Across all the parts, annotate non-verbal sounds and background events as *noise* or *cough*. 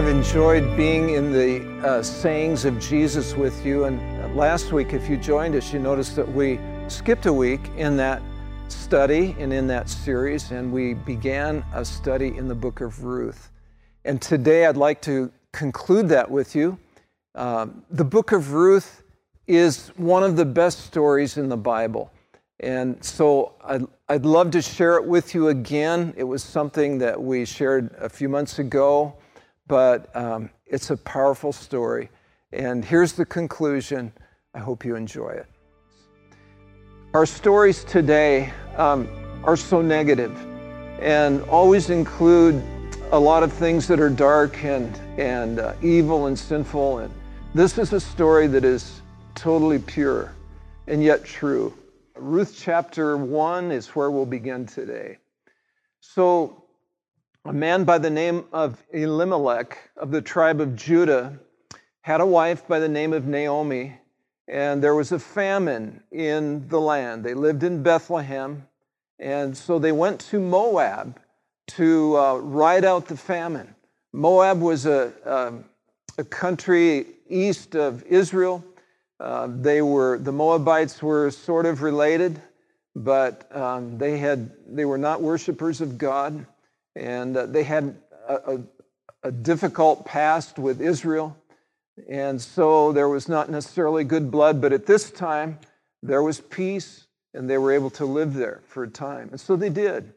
I've enjoyed being in the uh, sayings of Jesus with you. And last week, if you joined us, you noticed that we skipped a week in that study and in that series, and we began a study in the book of Ruth. And today, I'd like to conclude that with you. Um, the book of Ruth is one of the best stories in the Bible. And so I'd, I'd love to share it with you again. It was something that we shared a few months ago, but um, it's a powerful story. And here's the conclusion. I hope you enjoy it. Our stories today um, are so negative and always include a lot of things that are dark and, and uh, evil and sinful. And this is a story that is totally pure and yet true. Ruth chapter 1 is where we'll begin today. So, a man by the name of Elimelech of the tribe of Judah had a wife by the name of Naomi, and there was a famine in the land. They lived in Bethlehem, and so they went to Moab to uh, ride out the famine. Moab was a, a, a country east of Israel. Uh, they were the Moabites were sort of related, but um, they had they were not worshippers of God, and uh, they had a, a, a, difficult past with Israel, and so there was not necessarily good blood. But at this time, there was peace, and they were able to live there for a time, and so they did.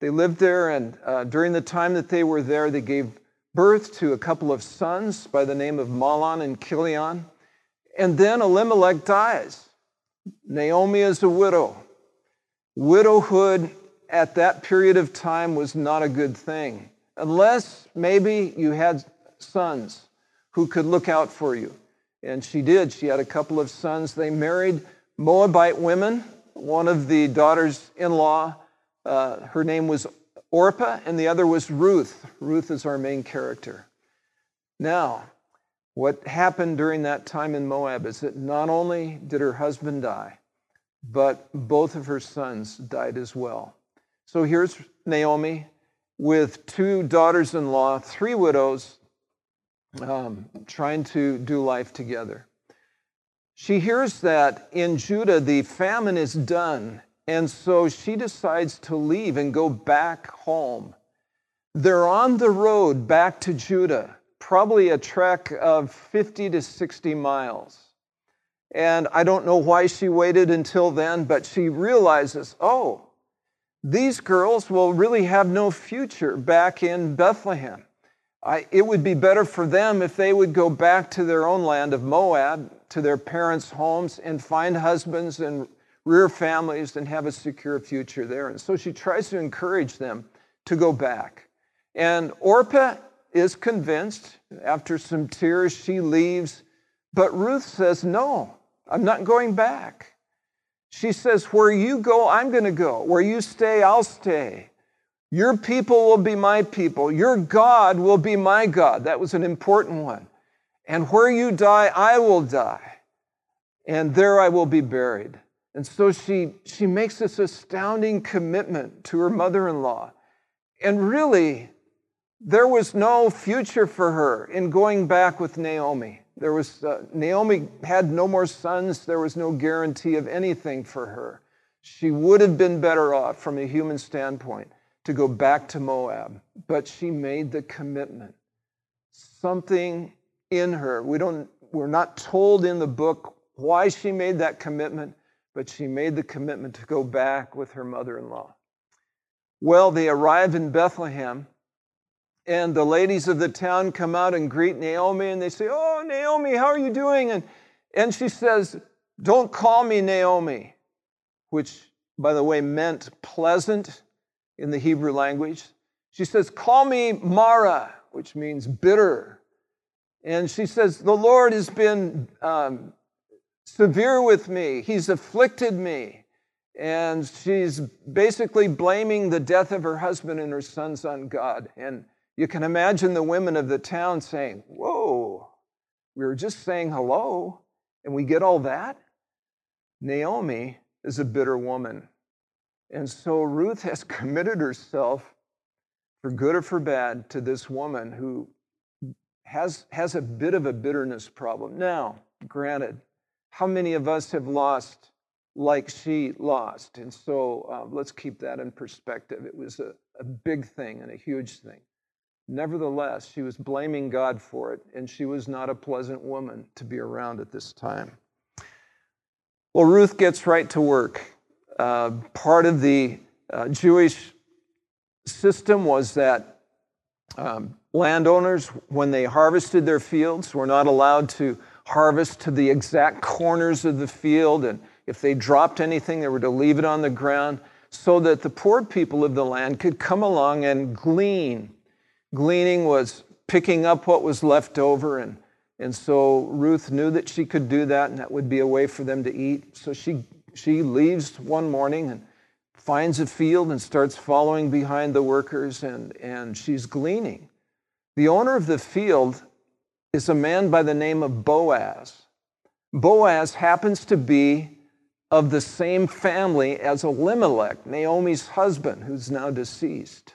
They lived there, and uh, during the time that they were there, they gave birth to a couple of sons by the name of Mahlon and Chilion. And then Elimelech dies. Naomi is a widow. Widowhood at that period of time was not a good thing, unless maybe you had sons who could look out for you. And she did. She had a couple of sons. They married Moabite women. One of the daughters in law, uh, her name was Orpah, and the other was Ruth. Ruth is our main character. Now, what happened during that time in Moab is that not only did her husband die, but both of her sons died as well. So here's Naomi with two daughters in law, three widows, um, trying to do life together. She hears that in Judah the famine is done, and so she decides to leave and go back home. They're on the road back to Judah probably a trek of 50 to 60 miles. And I don't know why she waited until then, but she realizes, oh, these girls will really have no future back in Bethlehem. I, it would be better for them if they would go back to their own land of Moab, to their parents' homes, and find husbands and rear families and have a secure future there. And so she tries to encourage them to go back. And Orpah is convinced. After some tears, she leaves. But Ruth says, No, I'm not going back. She says, Where you go, I'm going to go. Where you stay, I'll stay. Your people will be my people. Your God will be my God. That was an important one. And where you die, I will die. And there I will be buried. And so she, she makes this astounding commitment to her mother in law. And really, there was no future for her in going back with Naomi. There was, uh, Naomi had no more sons. There was no guarantee of anything for her. She would have been better off from a human standpoint to go back to Moab, but she made the commitment. Something in her, we don't, we're not told in the book why she made that commitment, but she made the commitment to go back with her mother in law. Well, they arrive in Bethlehem and the ladies of the town come out and greet Naomi and they say, Oh, Naomi, how are you doing? And, and she says, Don't call me Naomi, which, by the way, meant pleasant in the Hebrew language. She says, Call me Mara, which means bitter. And she says, The Lord has been um, severe with me, He's afflicted me. And she's basically blaming the death of her husband and her sons on God. And you can imagine the women of the town saying, Whoa, we were just saying hello, and we get all that? Naomi is a bitter woman. And so Ruth has *laughs* committed herself, for good or for bad, to this woman who has, has a bit of a bitterness problem. Now, granted, how many of us have lost like she lost? And so uh, let's keep that in perspective. It was a, a big thing and a huge thing. Nevertheless, she was blaming God for it, and she was not a pleasant woman to be around at this time. Well, Ruth gets right to work. Uh, part of the uh, Jewish system was that um, landowners, when they harvested their fields, were not allowed to harvest to the exact corners of the field. And if they dropped anything, they were to leave it on the ground so that the poor people of the land could come along and glean. Gleaning was picking up what was left over. And, and so Ruth knew that she could do that and that would be a way for them to eat. So she, she leaves one morning and finds a field and starts following behind the workers, and, and she's gleaning. The owner of the field is a man by the name of Boaz. Boaz happens to be of the same family as Elimelech, Naomi's husband, who's now deceased.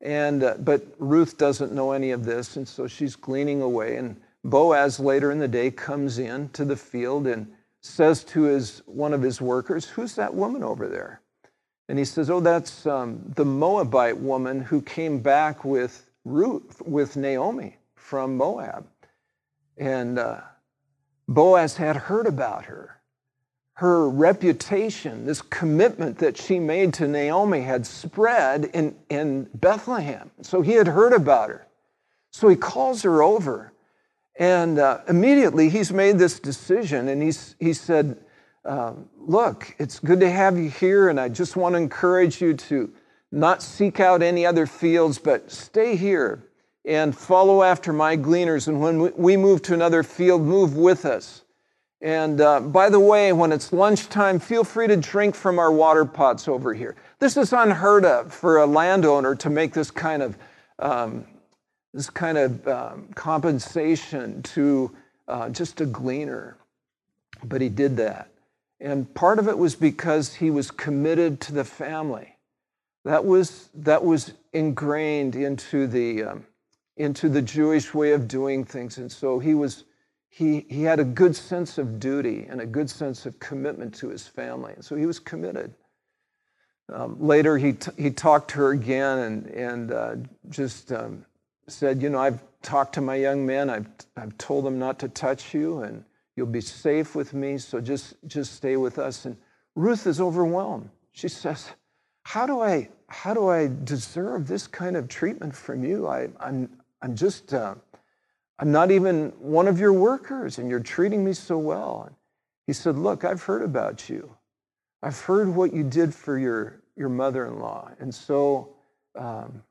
And, uh, but Ruth doesn't know any of this, and so she's gleaning away. And Boaz later in the day comes in to the field and says to his, one of his workers, Who's that woman over there? And he says, Oh, that's um, the Moabite woman who came back with Ruth, with Naomi from Moab. And uh, Boaz had heard about her. Her reputation, this commitment that she made to Naomi, had spread in, in Bethlehem. So he had heard about her. So he calls her over. And uh, immediately he's made this decision. And he's, he said, um, look, it's good to have you here, and I just want to encourage you to not seek out any other fields, but stay here and follow after my gleaners. And when we move to another field, move with us. And uh, by the way, when it's lunchtime, feel free to drink from our water pots over here. This is unheard of for a landowner to make this kind of um, this kind of um, compensation to uh, just a gleaner. But he did that. And part of it was because he was committed to the family. That was, that was ingrained into the, um, into the Jewish way of doing things. And so he, was, he, he had a good sense of duty and a good sense of commitment to his family. And so he was committed. Um, later, he, t- he talked to her again and, and uh, just um, said, You know, I've talked to my young men, I've, I've told them not to touch you, and You'll be safe with me, so just, just stay with us. And Ruth is overwhelmed. She says, How do I, how do I deserve this kind of treatment from you? I, I'm, I'm just, uh, I'm not even one of your workers, and you're treating me so well. He said, Look, I've heard about you. I've heard what you did for your, your mother in law. And so um,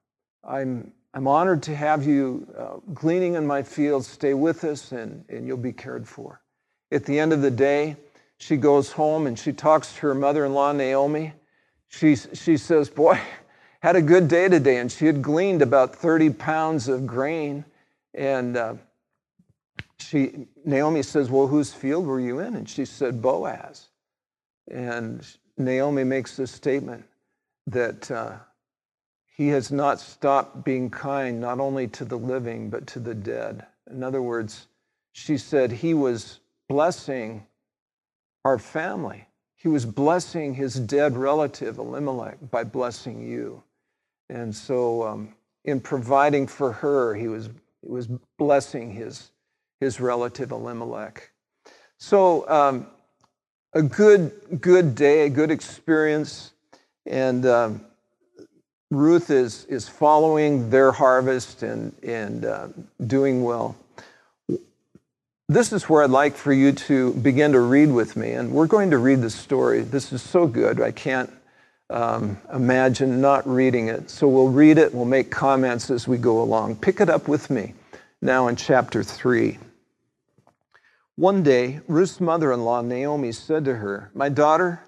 I'm, I'm honored to have you uh, gleaning in my fields. Stay with us, and, and you'll be cared for. At the end of the day, she goes home and she talks to her mother in law, Naomi. She, she says, Boy, *laughs* had a good day today. And she had gleaned about 30 pounds of grain. And uh, she, Naomi says, Well, whose field were you in? And she said, Boaz. And Naomi makes this statement that uh, he has not stopped being kind, not only to the living, but to the dead. In other words, she said he was blessing our family. He was blessing his dead relative, Elimelech, by blessing you. And so, um, in providing for her, he was, he was blessing his, his relative, Elimelech. So, um, a good, good day, a good experience. And um, Ruth is, is following their harvest and, and uh, doing well. This is where I'd like for you to begin to read with me. And we're going to read the story. This is so good, I can't um, imagine not reading it. So we'll read it, we'll make comments as we go along. Pick it up with me now in chapter 3. One day, Ruth's mother in law, Naomi, said to her, My daughter,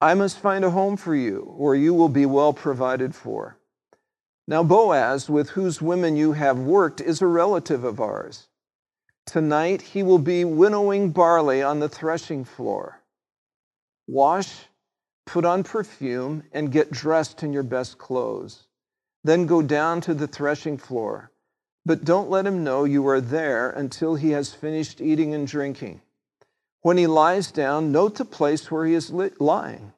I must find a home for you, where you will be well provided for. Now, Boaz, with whose women you have worked, is a relative of ours. Tonight he will be winnowing barley on the threshing floor. Wash, put on perfume, and get dressed in your best clothes. Then go down to the threshing floor. but don't let him know you are there until he has finished eating and drinking. When he lies down, note the place where he is lying.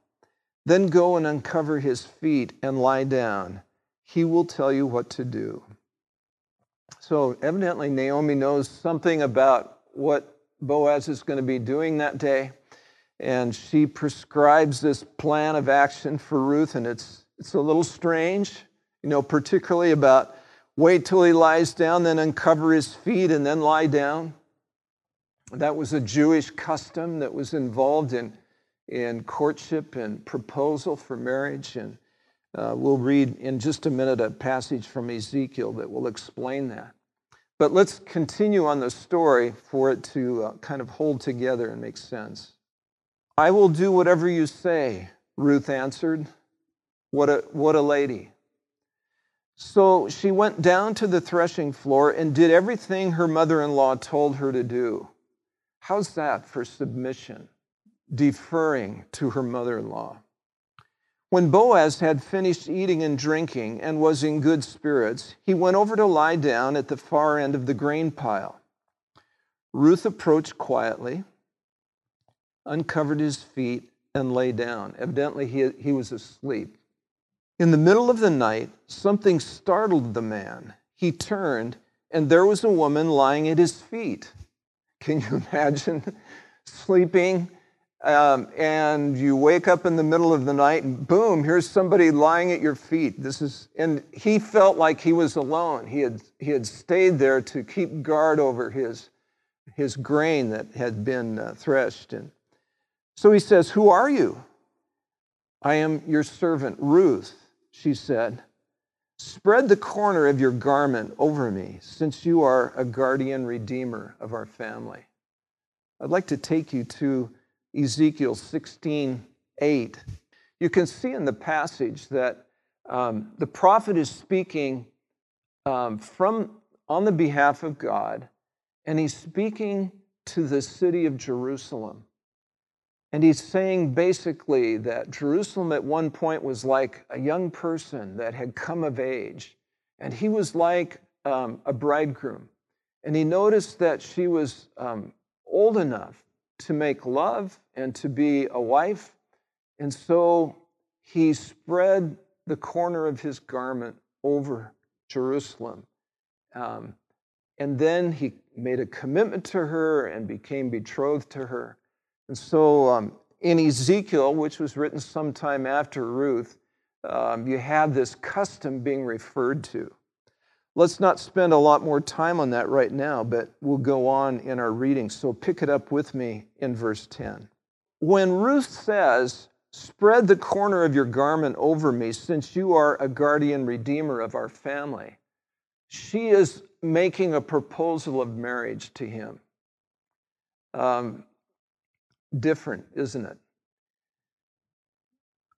Then go and uncover his feet and lie down. He will tell you what to do. So, evidently, Naomi knows something about what Boaz is going to be doing that day. And she prescribes this plan of action for Ruth, and it's, it's a little strange, you know, particularly about wait till he lies down, then uncover his feet, and then lie down. That was a Jewish custom that was involved in, in courtship and proposal for marriage. And uh, we'll read in just a minute a passage from Ezekiel that will explain that. But let's continue on the story for it to uh, kind of hold together and make sense. I will do whatever you say, Ruth answered. What a, what a lady. So she went down to the threshing floor and did everything her mother in law told her to do. How's that for submission? Deferring to her mother in law. When Boaz had finished eating and drinking and was in good spirits, he went over to lie down at the far end of the grain pile. Ruth approached quietly, uncovered his feet, and lay down. Evidently, he, he was asleep. In the middle of the night, something startled the man. He turned, and there was a woman lying at his feet. Can you *laughs* imagine sleeping? Um, and you wake up in the middle of the night, and boom, here's somebody lying at your feet. This is, and he felt like he was alone. He had, he had stayed there to keep guard over his, his grain that had been uh, threshed. And so he says, Who are you? I am your servant Ruth she said. Spread the corner of your garment over me, since you are a guardian redeemer of our family. I'd like to take you to Ezekiel 16 8. You can see in the passage that um, the prophet is speaking um, from on the behalf of God, and he's speaking to the city of Jerusalem. And he's saying basically that Jerusalem at one point was like a young person that had come of age, and he was like um, a bridegroom. And he noticed that she was um, old enough to make love and to be a wife. And so he spread the corner of his garment over Jerusalem. Um, and then he made a commitment to her and became betrothed to her. And so um, in Ezekiel, which was written sometime after Ruth, um, you have this custom being referred to. Let's not spend a lot more time on that right now, but we'll go on in our reading. So pick it up with me in verse 10. When Ruth says, Spread the corner of your garment over me, since you are a guardian redeemer of our family, she is making a proposal of marriage to him. Um, different, isn't it?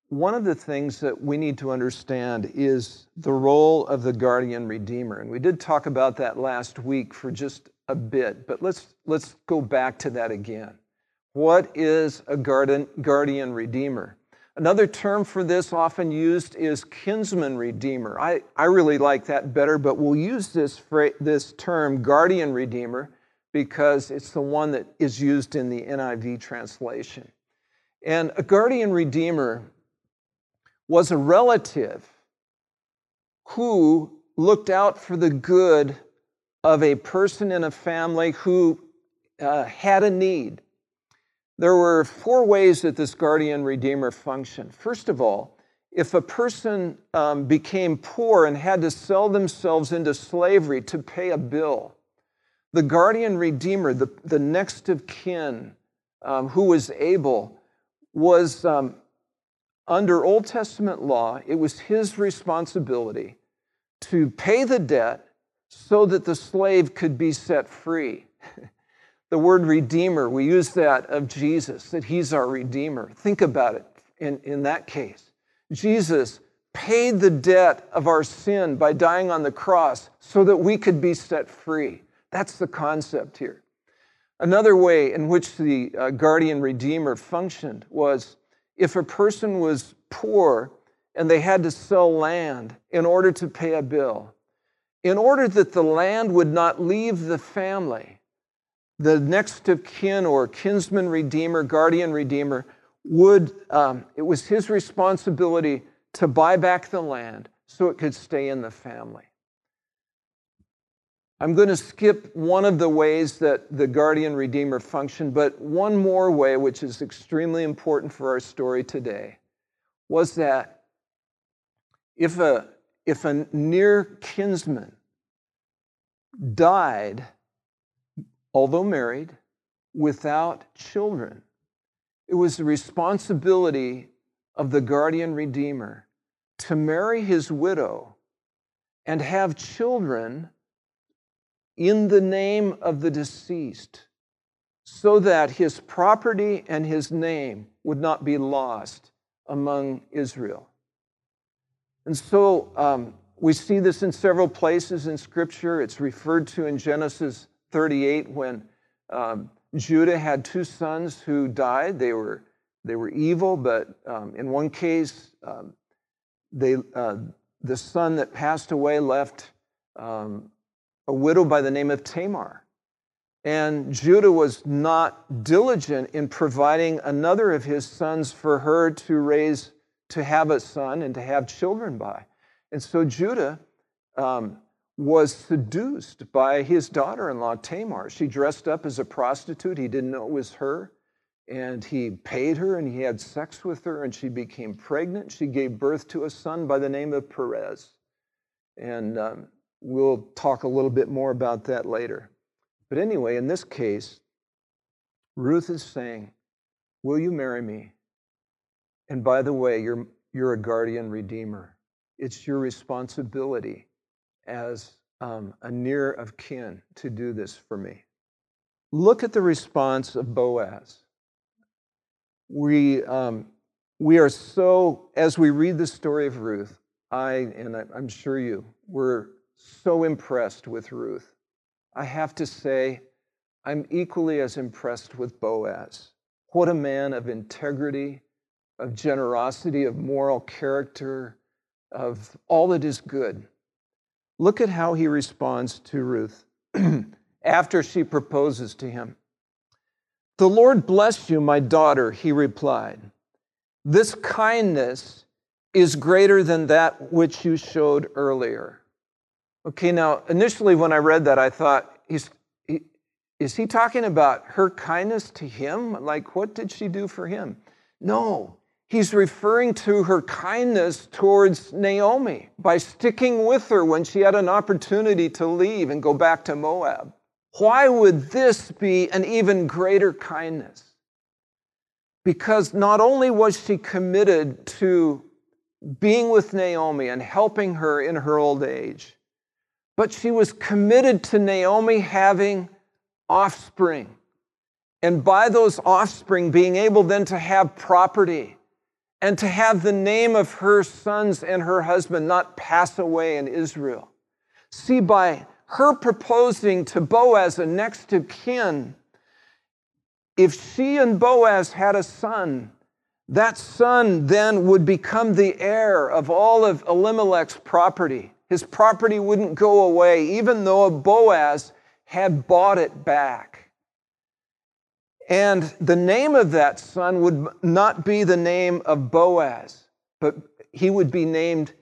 One of the things that we need to understand is the role of the guardian redeemer. And we did talk about that last week for just a bit, but let's, let's go back to that again. What is a guardian, guardian redeemer? Another term for this often used is kinsman redeemer. I, I really like that better, but we'll use this, this term, guardian redeemer, because it's the one that is used in the NIV translation. And a guardian redeemer was a relative who looked out for the good of a person in a family who uh, had a need. There were four ways that this guardian redeemer functioned. First of all, if a person um, became poor and had to sell themselves into slavery to pay a bill, the guardian redeemer, the, the next of kin um, who was able, was um, under Old Testament law, it was his responsibility to pay the debt so that the slave could be set free. *laughs* the word redeemer, we use that of Jesus, that he's our redeemer. Think about it in, in that case. Jesus paid the debt of our sin by dying on the cross so that we could be set free. That's the concept here. Another way in which the uh, guardian redeemer functioned was if a person was poor and they had to sell land in order to pay a bill, in order that the land would not leave the family, the next of kin or kinsman redeemer, guardian redeemer, would, um, it was his responsibility to buy back the land so it could stay in the family. I'm going to skip one of the ways that the guardian redeemer functioned, but one more way, which is extremely important for our story today, was that if a, if a near kinsman died, although married, without children, it was the responsibility of the guardian redeemer to marry his widow and have children in the name of the deceased so that his property and his name would not be lost among Israel. And so um, we see this in several places in Scripture. It's referred to in Genesis 38 when um, Judah had two sons who died. They were, they were evil, but um, in one case, um, they, uh, the son that passed away left um, a widow by the name of Tamar. And Judah was not diligent in providing another of his sons for her to raise, to have a son and to have children by. And so Judah um, was seduced by his daughter in law, Tamar. She dressed up as a prostitute. He didn't know it was her. And he paid her and he had sex with her, and she became pregnant. She gave birth to a son by the name of Perez. And um, We'll talk a little bit more about that later. But anyway, in this case, Ruth is saying, Will you marry me? And by the way, you're, you're a guardian redeemer. It's your responsibility as um, a near of kin to do this for me. Look at the response of Boaz. We, um, we are so, as we read the story of Ruth, I, and I'm sure you, we're so impressed with Ruth. I have to say, I'm equally as impressed with Boaz. What a man of integrity, of generosity, of moral character, of all that is good. Look at how he responds to Ruth *clears throat* after she proposes to him. The Lord bless you, my daughter, he replied. This kindness is greater than that which you showed earlier. Okay, now initially when I read that, I thought, is, is he talking about her kindness to him? Like, what did she do for him? No, he's referring to her kindness towards Naomi by sticking with her when she had an opportunity to leave and go back to Moab. Why would this be an even greater kindness? Because not only was she committed to being with Naomi and helping her in her old age, but she was committed to Naomi having offspring. And by those offspring, being able then to have property and to have the name of her sons and her husband not pass away in Israel. See, by her proposing to Boaz, a next of kin, if she and Boaz had a son, that son then would become the heir of all of Elimelech's property. His property wouldn't go away, even though Boaz had bought it back. And the name of that son would not be the name of Boaz, but he would be named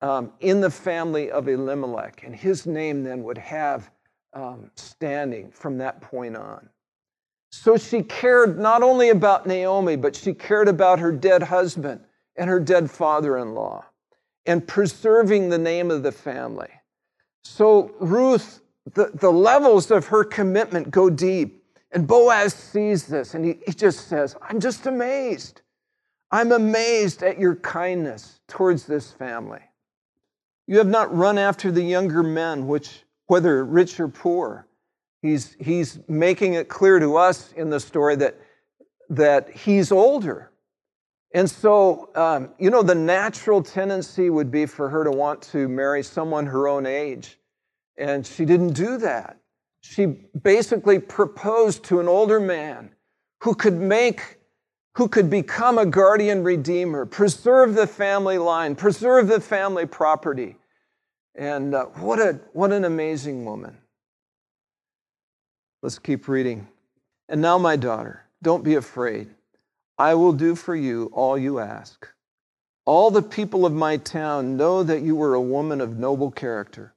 um, in the family of Elimelech. And his name then would have um, standing from that point on. So she cared not only about Naomi, but she cared about her dead husband and her dead father in law and preserving the name of the family. So, Ruth, the, the levels of her commitment go deep. And Boaz sees this and he, he just says, I'm just amazed. I'm amazed at your kindness towards this family. You have not run after the younger men, which, whether rich or poor, he's, he's making it clear to us in the story that, that he's older. And so, um, you know, the natural tendency would be for her to want to marry someone her own age. And she didn't do that. She basically proposed to an older man who could make, who could become a guardian redeemer, preserve the family line, preserve the family property. And uh, what, a, what an amazing woman. Let's keep reading. And now, my daughter, don't be afraid. I will do for you all you ask. All the people of my town know that you were a woman of noble character.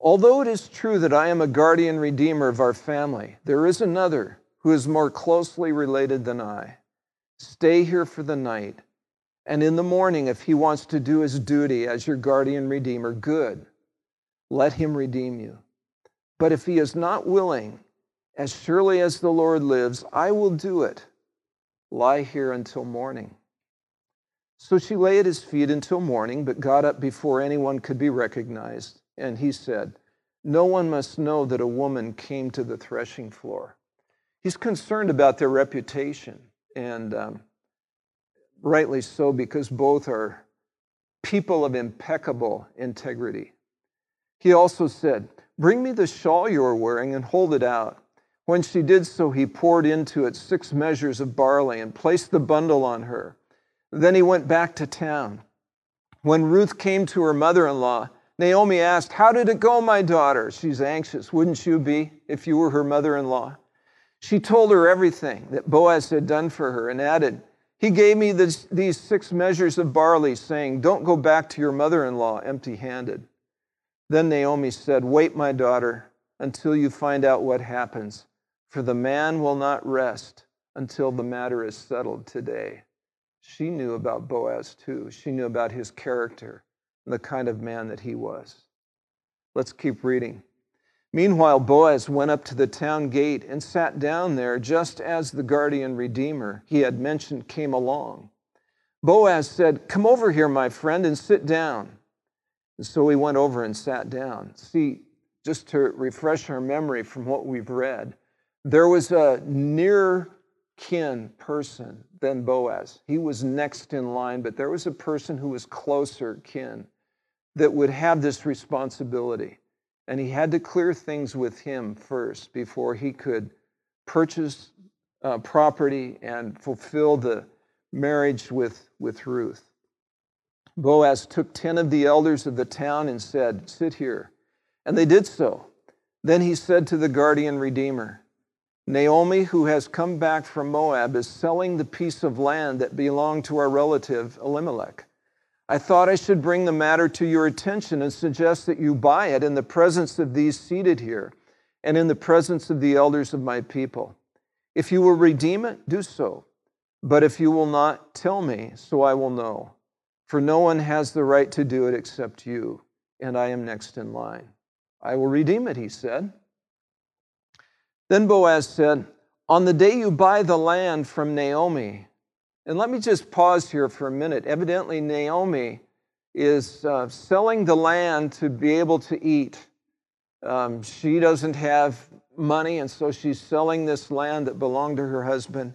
Although it is true that I am a guardian redeemer of our family, there is another who is more closely related than I. Stay here for the night, and in the morning, if he wants to do his duty as your guardian redeemer, good. Let him redeem you. But if he is not willing, as surely as the Lord lives, I will do it. Lie here until morning. So she lay at his feet until morning, but got up before anyone could be recognized. And he said, No one must know that a woman came to the threshing floor. He's concerned about their reputation, and um, rightly so, because both are people of impeccable integrity. He also said, Bring me the shawl you are wearing and hold it out. When she did so, he poured into it six measures of barley and placed the bundle on her. Then he went back to town. When Ruth came to her mother in law, Naomi asked, How did it go, my daughter? She's anxious. Wouldn't you be if you were her mother in law? She told her everything that Boaz had done for her and added, He gave me this, these six measures of barley, saying, Don't go back to your mother in law empty handed. Then Naomi said, Wait, my daughter, until you find out what happens, for the man will not rest until the matter is settled today. She knew about Boaz too. She knew about his character and the kind of man that he was. Let's keep reading. Meanwhile, Boaz went up to the town gate and sat down there just as the guardian redeemer he had mentioned came along. Boaz said, Come over here, my friend, and sit down. And so he went over and sat down. See, just to refresh our memory from what we've read, there was a near kin person than Boaz. He was next in line, but there was a person who was closer kin that would have this responsibility. And he had to clear things with him first before he could purchase uh, property and fulfill the marriage with, with Ruth. Boaz took 10 of the elders of the town and said, Sit here. And they did so. Then he said to the guardian redeemer, Naomi, who has come back from Moab, is selling the piece of land that belonged to our relative Elimelech. I thought I should bring the matter to your attention and suggest that you buy it in the presence of these seated here and in the presence of the elders of my people. If you will redeem it, do so. But if you will not, tell me, so I will know. For no one has the right to do it except you, and I am next in line. I will redeem it, he said. Then Boaz said, On the day you buy the land from Naomi, and let me just pause here for a minute. Evidently, Naomi is uh, selling the land to be able to eat. Um, she doesn't have money, and so she's selling this land that belonged to her husband.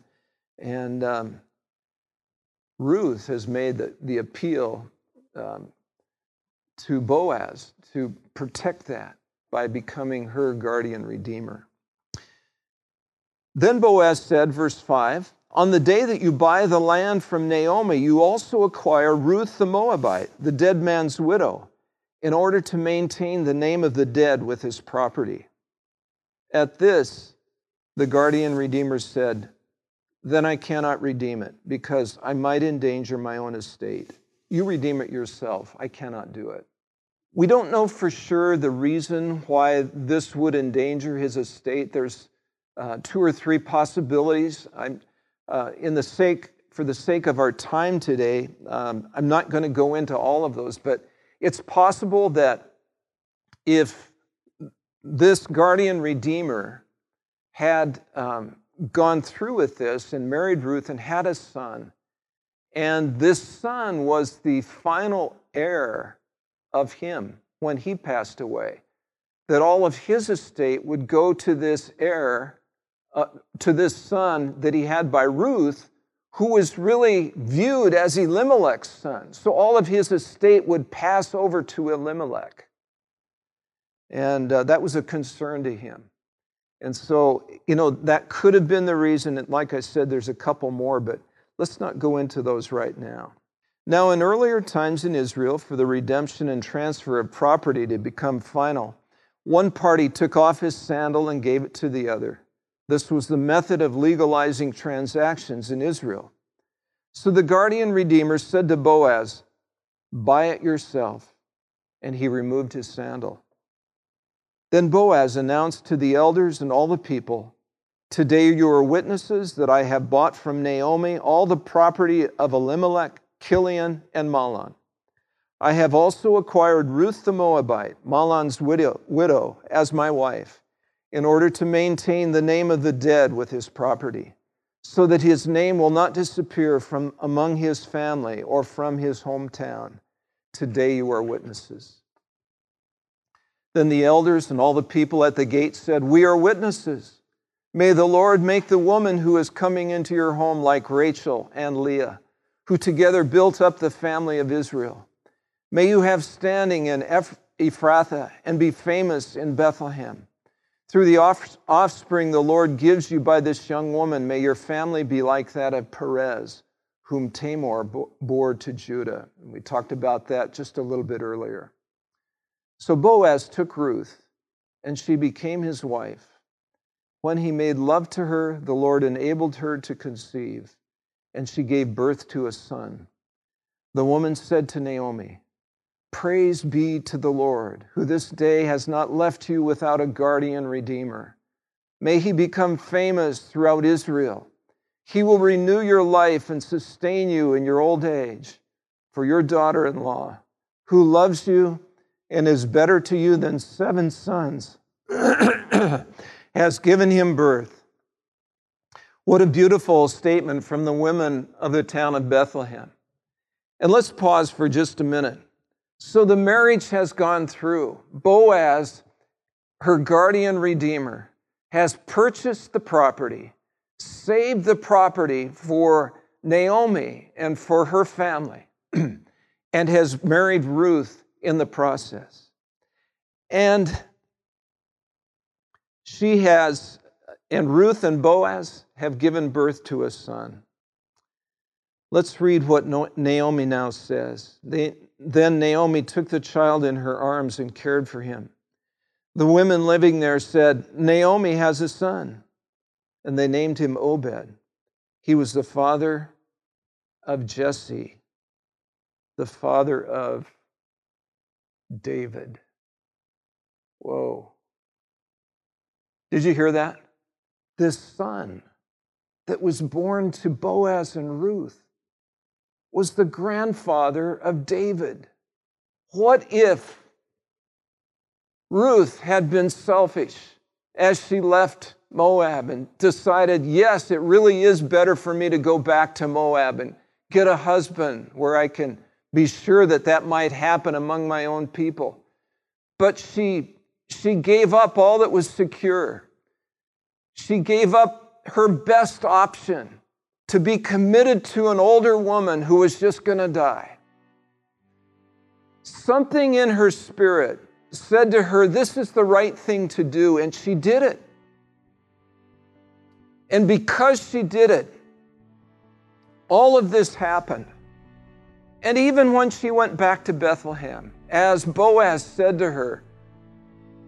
And um, Ruth has made the, the appeal um, to Boaz to protect that by becoming her guardian redeemer. Then Boaz said, verse 5, on the day that you buy the land from Naomi, you also acquire Ruth the Moabite, the dead man's widow, in order to maintain the name of the dead with his property. At this, the guardian redeemer said, Then I cannot redeem it, because I might endanger my own estate. You redeem it yourself. I cannot do it. We don't know for sure the reason why this would endanger his estate. There's uh, two or three possibilities. I'm, uh, in the sake, for the sake of our time today, um, I'm not going to go into all of those, but it's possible that if this guardian redeemer had um, gone through with this and married Ruth and had a son, and this son was the final heir of him when he passed away, that all of his estate would go to this heir uh, to this son that he had by Ruth, who was really viewed as Elimelech's son. So all of his estate would pass over to Elimelech. And uh, that was a concern to him. And so, you know, that could have been the reason. And like I said, there's a couple more, but let's not go into those right now. Now, in earlier times in Israel, for the redemption and transfer of property to become final, one party took off his sandal and gave it to the other. This was the method of legalizing transactions in Israel. So the guardian redeemer said to Boaz, Buy it yourself. And he removed his sandal. Then Boaz announced to the elders and all the people, Today you are witnesses that I have bought from Naomi all the property of Elimelech, Kilion, and Mahlon. I have also acquired Ruth the Moabite, Mahlon's widow, widow, as my wife, in order to maintain the name of the dead with his property, so that his name will not disappear from among his family or from his hometown. Today you are witnesses. Then the elders and all the people at the gate said, We are witnesses. May the Lord make the woman who is coming into your home like Rachel and Leah, who together built up the family of Israel. May you have standing in Ephrathah and be famous in Bethlehem. Through the offspring the Lord gives you by this young woman, may your family be like that of Perez, whom Tamar bore to Judah. And we talked about that just a little bit earlier. So Boaz took Ruth, and she became his wife. When he made love to her, the Lord enabled her to conceive, and she gave birth to a son. The woman said to Naomi, Praise be to the Lord, who this day has not left you without a guardian redeemer. May he become famous throughout Israel. He will renew your life and sustain you in your old age. For your daughter in law, who loves you and is better to you than seven sons, *clears throat* has given him birth. What a beautiful statement from the women of the town of Bethlehem. And let's pause for just a minute. So the marriage has gone through. Boaz, her guardian redeemer, has purchased the property, saved the property for Naomi and for her family, *clears throat* and has married Ruth in the process. And she has, and Ruth and Boaz have given birth to a son. Let's read what Naomi now says. Then Naomi took the child in her arms and cared for him. The women living there said, Naomi has a son. And they named him Obed. He was the father of Jesse, the father of David. Whoa. Did you hear that? This son that was born to Boaz and Ruth was the grandfather of David. What if Ruth had been selfish as she left Moab and decided, yes, it really is better for me to go back to Moab and get a husband where I can be sure that that might happen among my own people. But she, she gave up all that was secure. She gave up her best option to be committed to an older woman who was just going to die. Something in her spirit said to her, This is the right thing to do, and she did it. And because she did it, all of this happened. And even when she went back to Bethlehem, as Boaz said to her,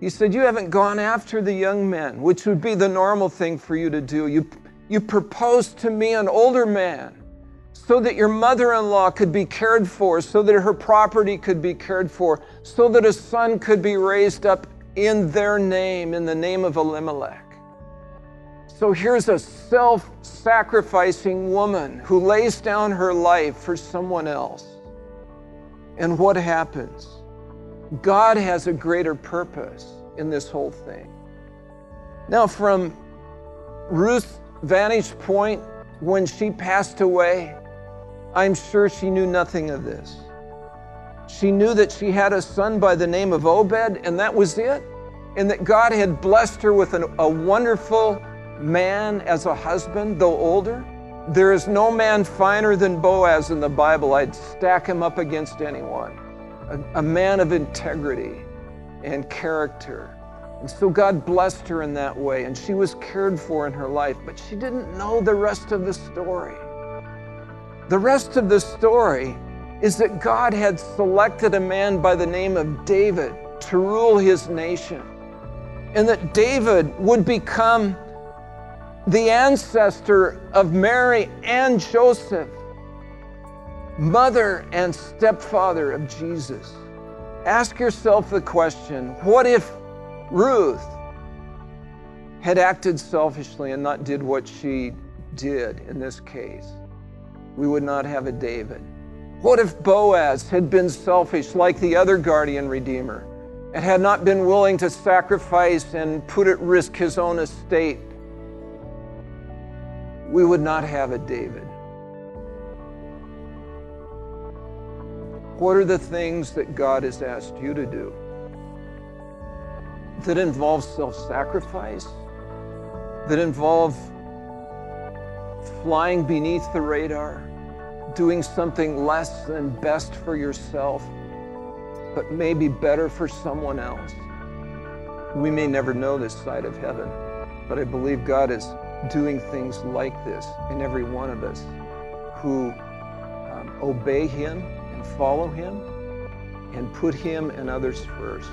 he said, You haven't gone after the young men, which would be the normal thing for you to do. You, you proposed to me an older man so that your mother in law could be cared for, so that her property could be cared for, so that a son could be raised up in their name, in the name of Elimelech. So here's a self sacrificing woman who lays down her life for someone else. And what happens? God has a greater purpose in this whole thing. Now, from Ruth's vantage point, when she passed away, I'm sure she knew nothing of this. She knew that she had a son by the name of Obed, and that was it. And that God had blessed her with an, a wonderful man as a husband, though older. There is no man finer than Boaz in the Bible. I'd stack him up against anyone. A, a man of integrity and character. And so God blessed her in that way, and she was cared for in her life, but she didn't know the rest of the story. The rest of the story is that God had selected a man by the name of David to rule his nation, and that David would become the ancestor of Mary and Joseph, mother and stepfather of Jesus. Ask yourself the question what if Ruth had acted selfishly and not did what she did in this case? We would not have a David. What if Boaz had been selfish like the other guardian redeemer and had not been willing to sacrifice and put at risk his own estate? We would not have a David. What are the things that God has asked you to do that involve self sacrifice, that involve flying beneath the radar, doing something less than best for yourself, but maybe better for someone else? We may never know this side of heaven, but I believe God is doing things like this in every one of us who um, obey Him and follow Him and put Him and others first.